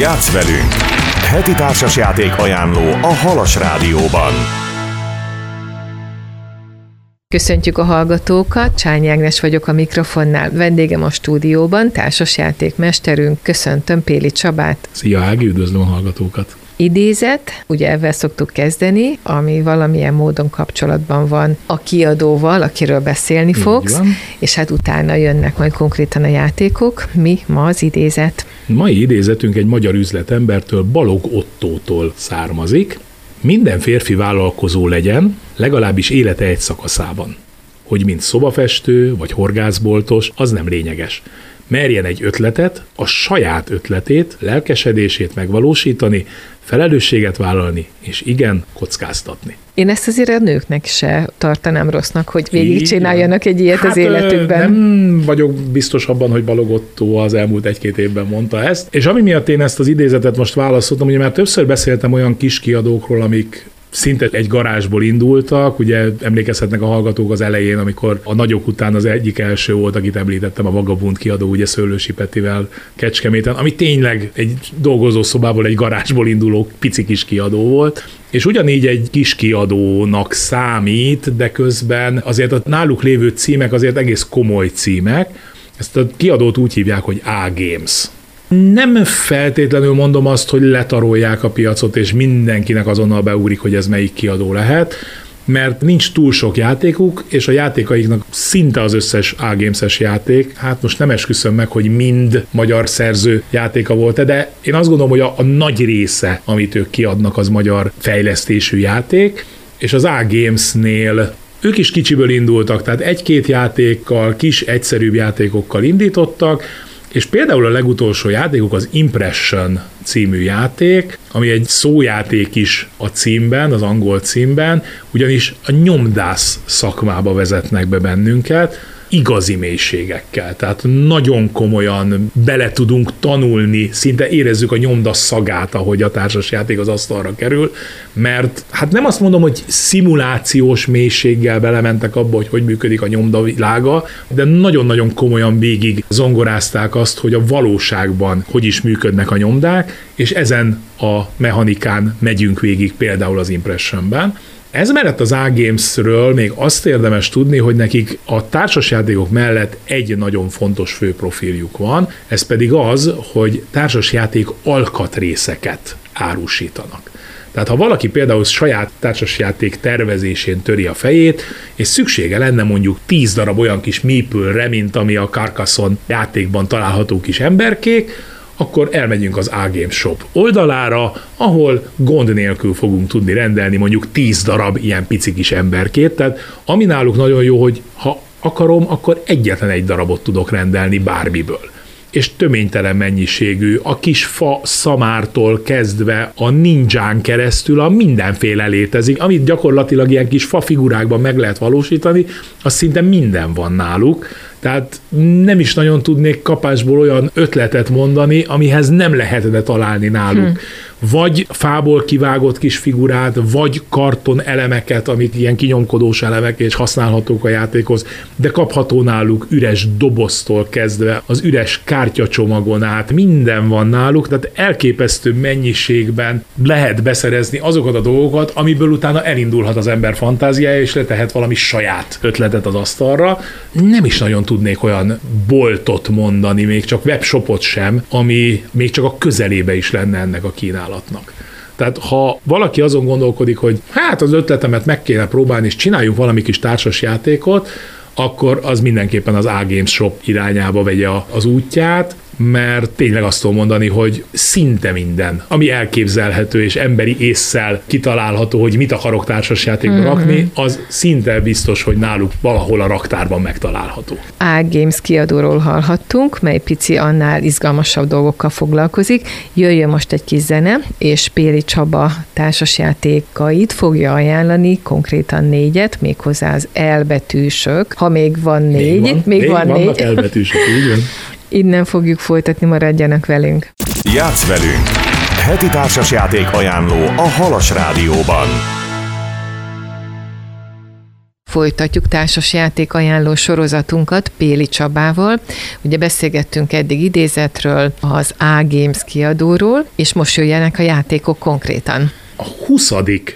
Játsz velünk! Heti társasjáték ajánló a Halas Rádióban. Köszöntjük a hallgatókat, Csányi Ágnes vagyok a mikrofonnál, vendégem a stúdióban, társasjáték mesterünk, köszöntöm Péli Csabát. Szia Ági, üdvözlöm a hallgatókat! Idézet, ugye ezzel szoktuk kezdeni, ami valamilyen módon kapcsolatban van a kiadóval, akiről beszélni fogsz, és hát utána jönnek majd konkrétan a játékok. Mi ma az idézet? Mai idézetünk egy magyar üzletembertől, Balog Ottótól származik. Minden férfi vállalkozó legyen, legalábbis élete egy szakaszában. Hogy mint szobafestő vagy horgászboltos, az nem lényeges merjen egy ötletet, a saját ötletét, lelkesedését megvalósítani, felelősséget vállalni, és igen, kockáztatni. Én ezt azért a nőknek se tartanám rossznak, hogy végigcsináljanak egy ilyet hát, az életükben. Nem vagyok biztos abban, hogy Balogottó az elmúlt egy-két évben mondta ezt. És ami miatt én ezt az idézetet most válaszoltam, ugye már többször beszéltem olyan kis kiadókról, amik szinte egy garázsból indultak, ugye emlékezhetnek a hallgatók az elején, amikor a nagyok után az egyik első volt, akit említettem, a Vagabund kiadó, ugye Szőlősi Petivel Kecskeméten, ami tényleg egy dolgozó szobából, egy garázsból induló pici kis kiadó volt, és ugyanígy egy kis kiadónak számít, de közben azért a náluk lévő címek azért egész komoly címek. Ezt a kiadót úgy hívják, hogy A-Games. Nem feltétlenül mondom azt, hogy letarolják a piacot, és mindenkinek azonnal beugrik, hogy ez melyik kiadó lehet, mert nincs túl sok játékuk, és a játékaiknak szinte az összes A-Games-es játék, hát most nem esküszöm meg, hogy mind magyar szerző játéka volt de én azt gondolom, hogy a, a nagy része, amit ők kiadnak, az magyar fejlesztésű játék, és az A-Games-nél ők is kicsiből indultak, tehát egy-két játékkal, kis, egyszerűbb játékokkal indítottak, és például a legutolsó játékuk az Impression című játék, ami egy szójáték is a címben, az angol címben, ugyanis a nyomdász szakmába vezetnek be bennünket, igazi mélységekkel. Tehát nagyon komolyan bele tudunk tanulni, szinte érezzük a nyomda szagát, ahogy a társasjáték az asztalra kerül, mert hát nem azt mondom, hogy szimulációs mélységgel belementek abba, hogy hogy működik a nyomda világa, de nagyon-nagyon komolyan végig zongorázták azt, hogy a valóságban hogy is működnek a nyomdák, és ezen a mechanikán megyünk végig például az Impressionben. Ez mellett az A-Games-ről még azt érdemes tudni, hogy nekik a társasjátékok mellett egy nagyon fontos főprofiljuk van, ez pedig az, hogy társasjáték alkatrészeket árusítanak. Tehát ha valaki például saját társasjáték tervezésén töri a fejét, és szüksége lenne mondjuk 10 darab olyan kis meeple mint ami a Carcassonne játékban található kis emberkék, akkor elmegyünk az A-Game Shop oldalára, ahol gond nélkül fogunk tudni rendelni mondjuk 10 darab ilyen pici kis emberkét, tehát ami náluk nagyon jó, hogy ha akarom, akkor egyetlen egy darabot tudok rendelni bármiből. És töménytelen mennyiségű, a kis fa szamártól kezdve a ninján keresztül a mindenféle létezik, amit gyakorlatilag ilyen kis fa figurákban meg lehet valósítani, az szinte minden van náluk, tehát nem is nagyon tudnék kapásból olyan ötletet mondani, amihez nem lehetne találni náluk. Hm vagy fából kivágott kis figurát, vagy karton elemeket, amik ilyen kinyomkodós elemek és használhatók a játékhoz, de kapható náluk üres doboztól kezdve, az üres kártyacsomagon át, minden van náluk, tehát elképesztő mennyiségben lehet beszerezni azokat a dolgokat, amiből utána elindulhat az ember fantáziája, és letehet valami saját ötletet az asztalra. Nem is nagyon tudnék olyan boltot mondani, még csak webshopot sem, ami még csak a közelébe is lenne ennek a kínálatnak kínálatnak. Tehát ha valaki azon gondolkodik, hogy hát az ötletemet meg kéne próbálni, és csináljunk valami kis társas játékot, akkor az mindenképpen az A-Games Shop irányába vegye az útját, mert tényleg azt tudom mondani, hogy szinte minden, ami elképzelhető és emberi észsel kitalálható, hogy mit akarok társasjátékba mm-hmm. rakni, az szinte biztos, hogy náluk valahol a raktárban megtalálható. A Games kiadóról hallhattunk, mely pici annál izgalmasabb dolgokkal foglalkozik. Jöjjön most egy kis zene, és Péli Csaba társasjátékait fogja ajánlani, konkrétan négyet, méghozzá az elbetűsök, ha még van négy. Még van, még, még van négy. elbetűsök, így van. Innen fogjuk folytatni, maradjanak velünk. Játsz velünk! Heti társasjáték ajánló a Halas Rádióban. Folytatjuk társas játék ajánló sorozatunkat Péli Csabával. Ugye beszélgettünk eddig idézetről, az A-Games kiadóról, és most jöjjenek a játékok konkrétan a 20.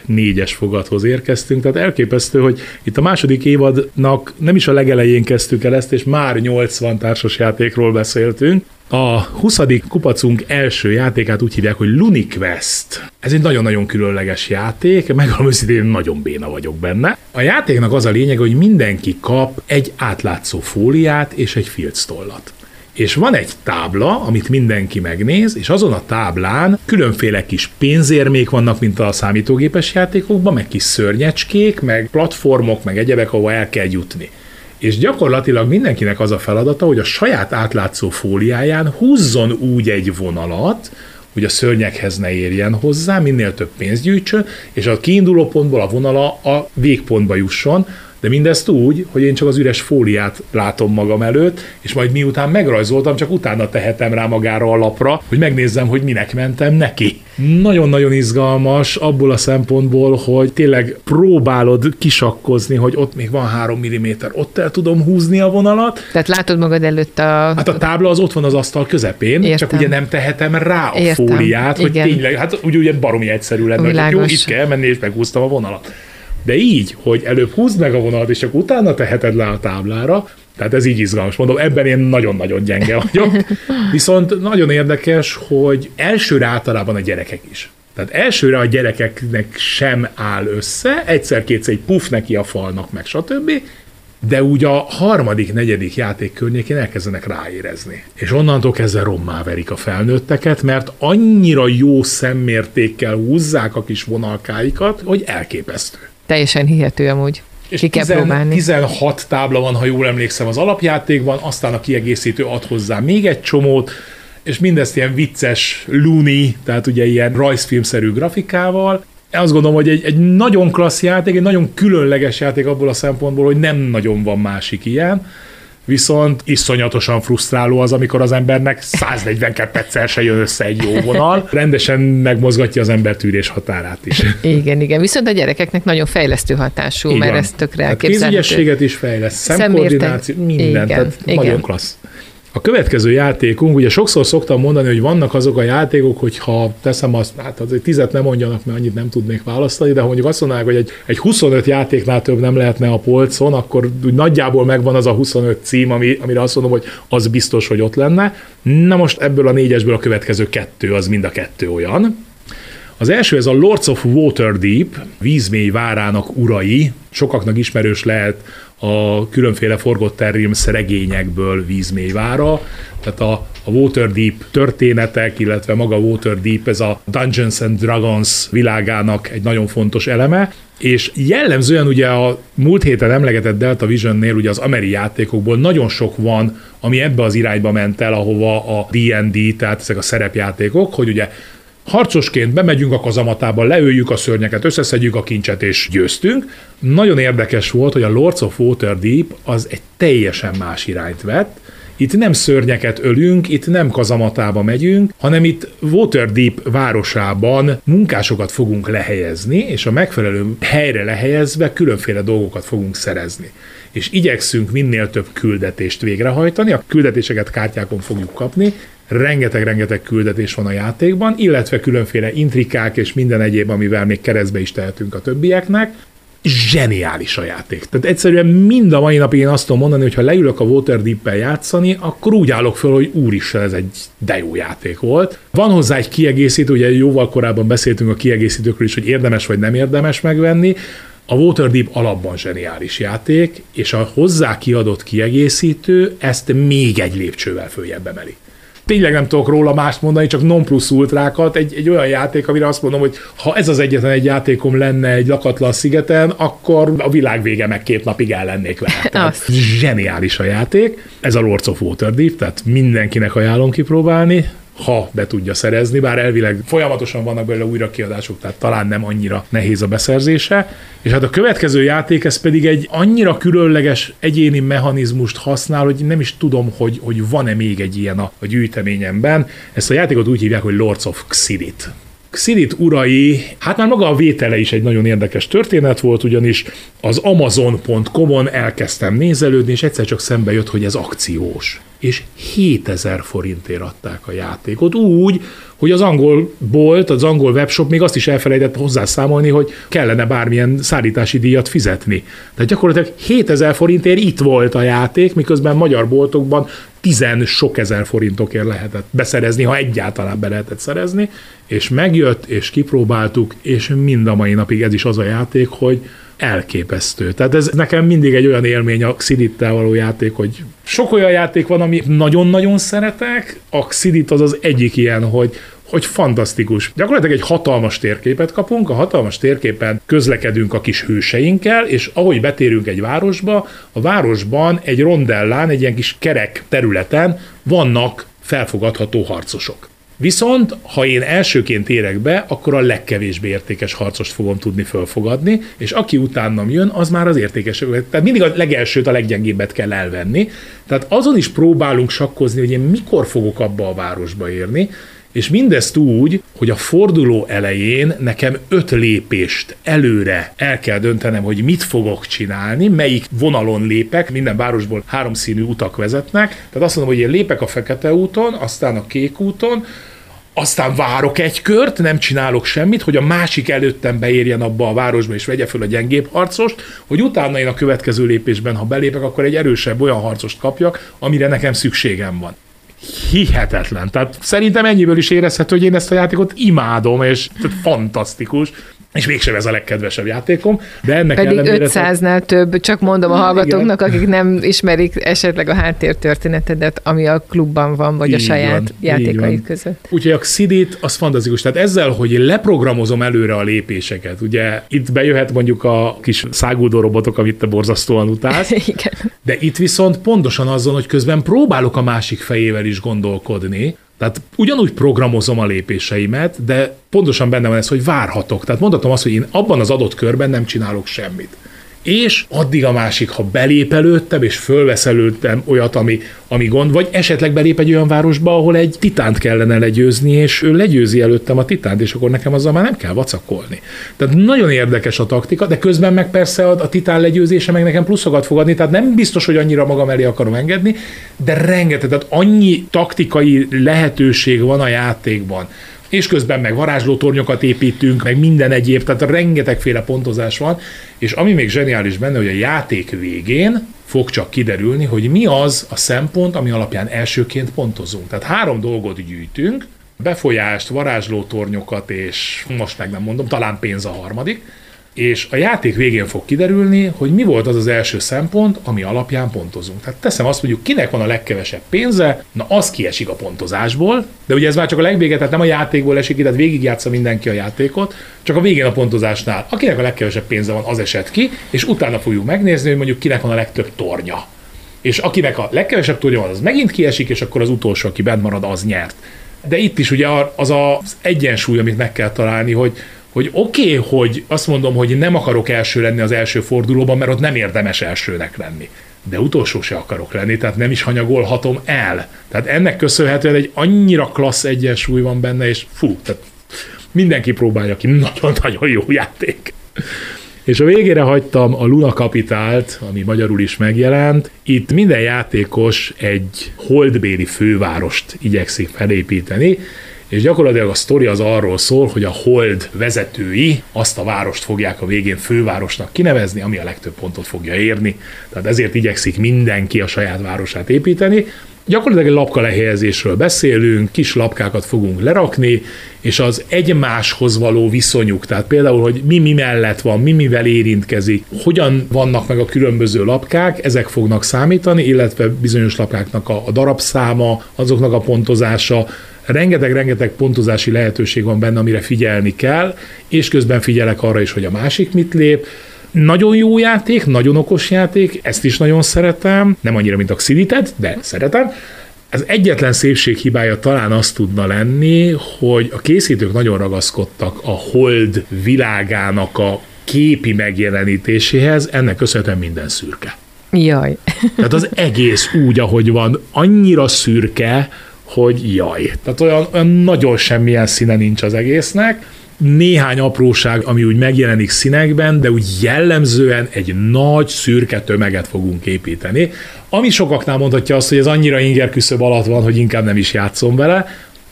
négyes fogathoz érkeztünk, tehát elképesztő, hogy itt a második évadnak nem is a legelején kezdtük el ezt, és már 80 társasjátékról beszéltünk. A 20. kupacunk első játékát úgy hívják, hogy Luniquest. Ez egy nagyon-nagyon különleges játék, meg őszintén nagyon béna vagyok benne. A játéknak az a lényeg, hogy mindenki kap egy átlátszó fóliát és egy filctollat és van egy tábla, amit mindenki megnéz, és azon a táblán különféle kis pénzérmék vannak, mint a számítógépes játékokban, meg kis szörnyecskék, meg platformok, meg egyebek, ahova el kell jutni. És gyakorlatilag mindenkinek az a feladata, hogy a saját átlátszó fóliáján húzzon úgy egy vonalat, hogy a szörnyekhez ne érjen hozzá, minél több pénzt gyűjtsön, és a kiinduló pontból a vonala a végpontba jusson, de mindezt úgy, hogy én csak az üres fóliát látom magam előtt, és majd miután megrajzoltam, csak utána tehetem rá magára a lapra, hogy megnézzem, hogy minek mentem neki. Nagyon-nagyon izgalmas abból a szempontból, hogy tényleg próbálod kisakkozni, hogy ott még van három mm, ott el tudom húzni a vonalat. Tehát látod magad előtt a... Hát a tábla az ott van az asztal közepén, Értem. csak ugye nem tehetem rá a Értem. fóliát, hogy Igen. tényleg, hát úgy ugye baromi egyszerű lenne, hogy jó, itt kell menni, és meghúztam a vonalat. De így, hogy előbb húzd meg a vonalat, és csak utána teheted le a táblára, tehát ez így izgalmas. Mondom, ebben én nagyon-nagyon gyenge vagyok. Viszont nagyon érdekes, hogy elsőre általában a gyerekek is. Tehát elsőre a gyerekeknek sem áll össze, egyszer-kétszer egy puff neki a falnak, meg stb., de úgy a harmadik, negyedik játék környékén elkezdenek ráérezni. És onnantól kezdve rommá verik a felnőtteket, mert annyira jó szemmértékkel húzzák a kis vonalkáikat, hogy elképesztő. Teljesen hihető amúgy. És Ki kell 10, próbálni. 16 tábla van, ha jól emlékszem, az alapjátékban, aztán a kiegészítő ad hozzá még egy csomót, és mindezt ilyen vicces, loony, tehát ugye ilyen rajzfilmszerű grafikával. Azt gondolom, hogy egy, egy nagyon klassz játék, egy nagyon különleges játék abból a szempontból, hogy nem nagyon van másik ilyen viszont iszonyatosan frusztráló az, amikor az embernek 142 perccel se jön össze egy jó vonal, rendesen megmozgatja az ember tűrés határát is. Igen, igen, viszont a gyerekeknek nagyon fejlesztő hatású, Igen. mert ez tökre elképzelhető. Hát is fejleszt, szemkoordináció, minden, igen, tehát igen. nagyon klassz. A következő játékunk, ugye sokszor szoktam mondani, hogy vannak azok a játékok, hogy ha teszem azt, hát azért tizet nem mondjanak, mert annyit nem tudnék választani, de ha mondjuk azt mondanák, hogy egy, egy 25 játéknál több nem lehetne a polcon, akkor úgy nagyjából megvan az a 25 cím, ami, amire azt mondom, hogy az biztos, hogy ott lenne. Na most ebből a négyesből a következő kettő, az mind a kettő olyan. Az első ez a Lords of Waterdeep, vízmély várának urai, sokaknak ismerős lehet a különféle Forgotten Realms regényekből vízmélyvára, tehát a, a Waterdeep történetek, illetve maga Waterdeep, ez a Dungeons and Dragons világának egy nagyon fontos eleme, és jellemzően ugye a múlt héten emlegetett Delta Visionnél ugye az ameri játékokból nagyon sok van, ami ebbe az irányba ment el, ahova a D&D, tehát ezek a szerepjátékok, hogy ugye Harcosként bemegyünk a kazamatába, leöljük a szörnyeket, összeszedjük a kincset és győztünk. Nagyon érdekes volt, hogy a Lords of Waterdeep az egy teljesen más irányt vett, itt nem szörnyeket ölünk, itt nem kazamatába megyünk, hanem itt Waterdeep városában munkásokat fogunk lehelyezni, és a megfelelő helyre lehelyezve különféle dolgokat fogunk szerezni. És igyekszünk minél több küldetést végrehajtani, a küldetéseket kártyákon fogjuk kapni, rengeteg-rengeteg küldetés van a játékban, illetve különféle intrikák és minden egyéb, amivel még keresztbe is tehetünk a többieknek. Zseniális a játék. Tehát egyszerűen mind a mai napig én azt tudom mondani, hogy ha leülök a Waterdeep-el játszani, akkor úgy állok föl, hogy úristen, ez egy de jó játék volt. Van hozzá egy kiegészítő, ugye jóval korábban beszéltünk a kiegészítőkről is, hogy érdemes vagy nem érdemes megvenni. A Waterdeep alapban zseniális játék, és a hozzá kiadott kiegészítő ezt még egy lépcsővel följebb emeli tényleg nem tudok róla mást mondani, csak non plus ultrákat, egy, egy olyan játék, amire azt mondom, hogy ha ez az egyetlen egy játékom lenne egy lakatlan szigeten, akkor a világ vége meg két napig el lennék vele. Tehát zseniális a játék. Ez a Lords of Waterdeep, tehát mindenkinek ajánlom kipróbálni ha be tudja szerezni, bár elvileg folyamatosan vannak belőle újrakiadások, tehát talán nem annyira nehéz a beszerzése. És hát a következő játék, ez pedig egy annyira különleges egyéni mechanizmust használ, hogy nem is tudom, hogy, hogy van-e még egy ilyen a, a gyűjteményemben. Ezt a játékot úgy hívják, hogy Lords of Xidit. Xidit urai, hát már maga a vétele is egy nagyon érdekes történet volt, ugyanis az Amazon.com-on elkezdtem nézelődni, és egyszer csak szembe jött, hogy ez akciós. És 7000 forintért adták a játékot, úgy, hogy az angol bolt, az angol webshop még azt is elfelejtett hozzászámolni, hogy kellene bármilyen szállítási díjat fizetni. Tehát gyakorlatilag 7000 forintért itt volt a játék, miközben magyar boltokban tizen sok ezer forintokért lehetett beszerezni, ha egyáltalán be lehetett szerezni, és megjött, és kipróbáltuk, és mind a mai napig ez is az a játék, hogy elképesztő. Tehát ez nekem mindig egy olyan élmény a Xidittel való játék, hogy sok olyan játék van, ami nagyon-nagyon szeretek, a Xidit az az egyik ilyen, hogy hogy fantasztikus. Gyakorlatilag egy hatalmas térképet kapunk, a hatalmas térképen közlekedünk a kis hőseinkkel, és ahogy betérünk egy városba, a városban egy rondellán, egy ilyen kis kerek területen vannak felfogadható harcosok. Viszont, ha én elsőként érek be, akkor a legkevésbé értékes harcost fogom tudni fölfogadni, és aki utánam jön, az már az értékes. Tehát mindig a legelsőt, a leggyengébbet kell elvenni. Tehát azon is próbálunk sakkozni, hogy én mikor fogok abba a városba érni, és mindezt úgy, hogy a forduló elején nekem öt lépést előre el kell döntenem, hogy mit fogok csinálni, melyik vonalon lépek, minden városból háromszínű utak vezetnek, tehát azt mondom, hogy én lépek a fekete úton, aztán a kék úton, aztán várok egy kört, nem csinálok semmit, hogy a másik előttem beérjen abba a városba és vegye föl a gyengébb harcost, hogy utána én a következő lépésben, ha belépek, akkor egy erősebb olyan harcost kapjak, amire nekem szükségem van hihetetlen. Tehát szerintem ennyiből is érezhető, hogy én ezt a játékot imádom, és fantasztikus és mégsem ez a legkedvesebb játékom, de ennek Pedig 500-nál több, csak mondom a hallgatóknak, igen. akik nem ismerik esetleg a háttértörténetedet, ami a klubban van, vagy így a saját van, játékaid között. Úgyhogy a Xidit az fantasztikus. Tehát ezzel, hogy leprogramozom előre a lépéseket, ugye itt bejöhet mondjuk a kis száguldó robotok, amit te borzasztóan utálsz, igen. de itt viszont pontosan azon, hogy közben próbálok a másik fejével is gondolkodni, tehát ugyanúgy programozom a lépéseimet, de pontosan benne van ez, hogy várhatok. Tehát mondhatom azt, hogy én abban az adott körben nem csinálok semmit és addig a másik, ha belép előttem, és fölvesz előttem olyat, ami, ami gond, vagy esetleg belép egy olyan városba, ahol egy titánt kellene legyőzni, és ő legyőzi előttem a titánt, és akkor nekem azzal már nem kell vacakolni. Tehát nagyon érdekes a taktika, de közben meg persze a, a titán legyőzése meg nekem pluszokat fog adni, tehát nem biztos, hogy annyira magam elé akarom engedni, de rengeteg, tehát annyi taktikai lehetőség van a játékban, és közben meg varázslótornyokat építünk, meg minden egyéb, tehát rengetegféle pontozás van, és ami még zseniális benne, hogy a játék végén fog csak kiderülni, hogy mi az a szempont, ami alapján elsőként pontozunk. Tehát három dolgot gyűjtünk, befolyást, varázslótornyokat, és most meg nem mondom, talán pénz a harmadik, és a játék végén fog kiderülni, hogy mi volt az az első szempont, ami alapján pontozunk. Tehát teszem azt mondjuk, kinek van a legkevesebb pénze, na az kiesik a pontozásból, de ugye ez már csak a legvége, tehát nem a játékból esik ki, tehát végigjátsza mindenki a játékot, csak a végén a pontozásnál, akinek a legkevesebb pénze van, az esett ki, és utána fogjuk megnézni, hogy mondjuk kinek van a legtöbb tornya. És akinek a legkevesebb tornya van, az megint kiesik, és akkor az utolsó, aki bent marad, az nyert. De itt is ugye az az egyensúly, amit meg kell találni, hogy hogy oké, okay, hogy azt mondom, hogy nem akarok első lenni az első fordulóban, mert ott nem érdemes elsőnek lenni. De utolsó se akarok lenni, tehát nem is hanyagolhatom el. Tehát ennek köszönhetően egy annyira klassz egyensúly van benne, és fú, tehát mindenki próbálja ki, nagyon-nagyon jó játék. És a végére hagytam a Luna Kapitált, ami magyarul is megjelent. Itt minden játékos egy holdbéli fővárost igyekszik felépíteni, és gyakorlatilag a sztori az arról szól, hogy a Hold vezetői azt a várost fogják a végén fővárosnak kinevezni, ami a legtöbb pontot fogja érni. Tehát ezért igyekszik mindenki a saját városát építeni. Gyakorlatilag egy lapka lehelyezésről beszélünk, kis lapkákat fogunk lerakni, és az egymáshoz való viszonyuk, tehát például, hogy mi mi mellett van, mi mivel érintkezik, hogyan vannak meg a különböző lapkák, ezek fognak számítani, illetve bizonyos lapkáknak a, a darabszáma, azoknak a pontozása, rengeteg-rengeteg pontozási lehetőség van benne, amire figyelni kell, és közben figyelek arra is, hogy a másik mit lép. Nagyon jó játék, nagyon okos játék, ezt is nagyon szeretem, nem annyira, mint a Xiditet, de szeretem. Az egyetlen szépség hibája talán az tudna lenni, hogy a készítők nagyon ragaszkodtak a hold világának a képi megjelenítéséhez, ennek köszönhetően minden szürke. Jaj. Tehát az egész úgy, ahogy van, annyira szürke, hogy jaj. Tehát olyan, olyan nagyon semmilyen színe nincs az egésznek, néhány apróság, ami úgy megjelenik színekben, de úgy jellemzően egy nagy szürke tömeget fogunk építeni, ami sokaknál mondhatja azt, hogy ez annyira inger küszöb alatt van, hogy inkább nem is játszom vele,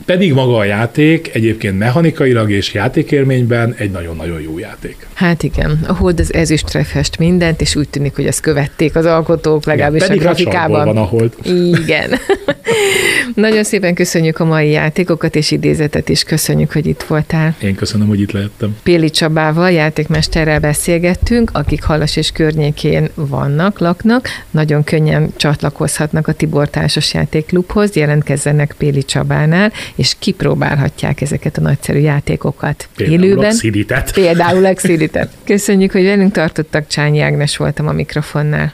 pedig maga a játék egyébként mechanikailag és játékélményben egy nagyon-nagyon jó játék. Hát igen, a hold az ezüstre fest mindent, és úgy tűnik, hogy ezt követték az alkotók, legalábbis Igen, a grafikában. van a hold. Igen. nagyon szépen köszönjük a mai játékokat és idézetet is. Köszönjük, hogy itt voltál. Én köszönöm, hogy itt lehettem. Péli Csabával, játékmesterrel beszélgettünk, akik Halas és környékén vannak, laknak. Nagyon könnyen csatlakozhatnak a Tibor Társas Játékklubhoz, jelentkezzenek Péli Csabánál, és kipróbálhatják ezeket a nagyszerű játékokat. Például Élőben. Exilitet. Például Exilitet. Köszönjük, hogy velünk tartottak. Csányi Ágnes voltam a mikrofonnál.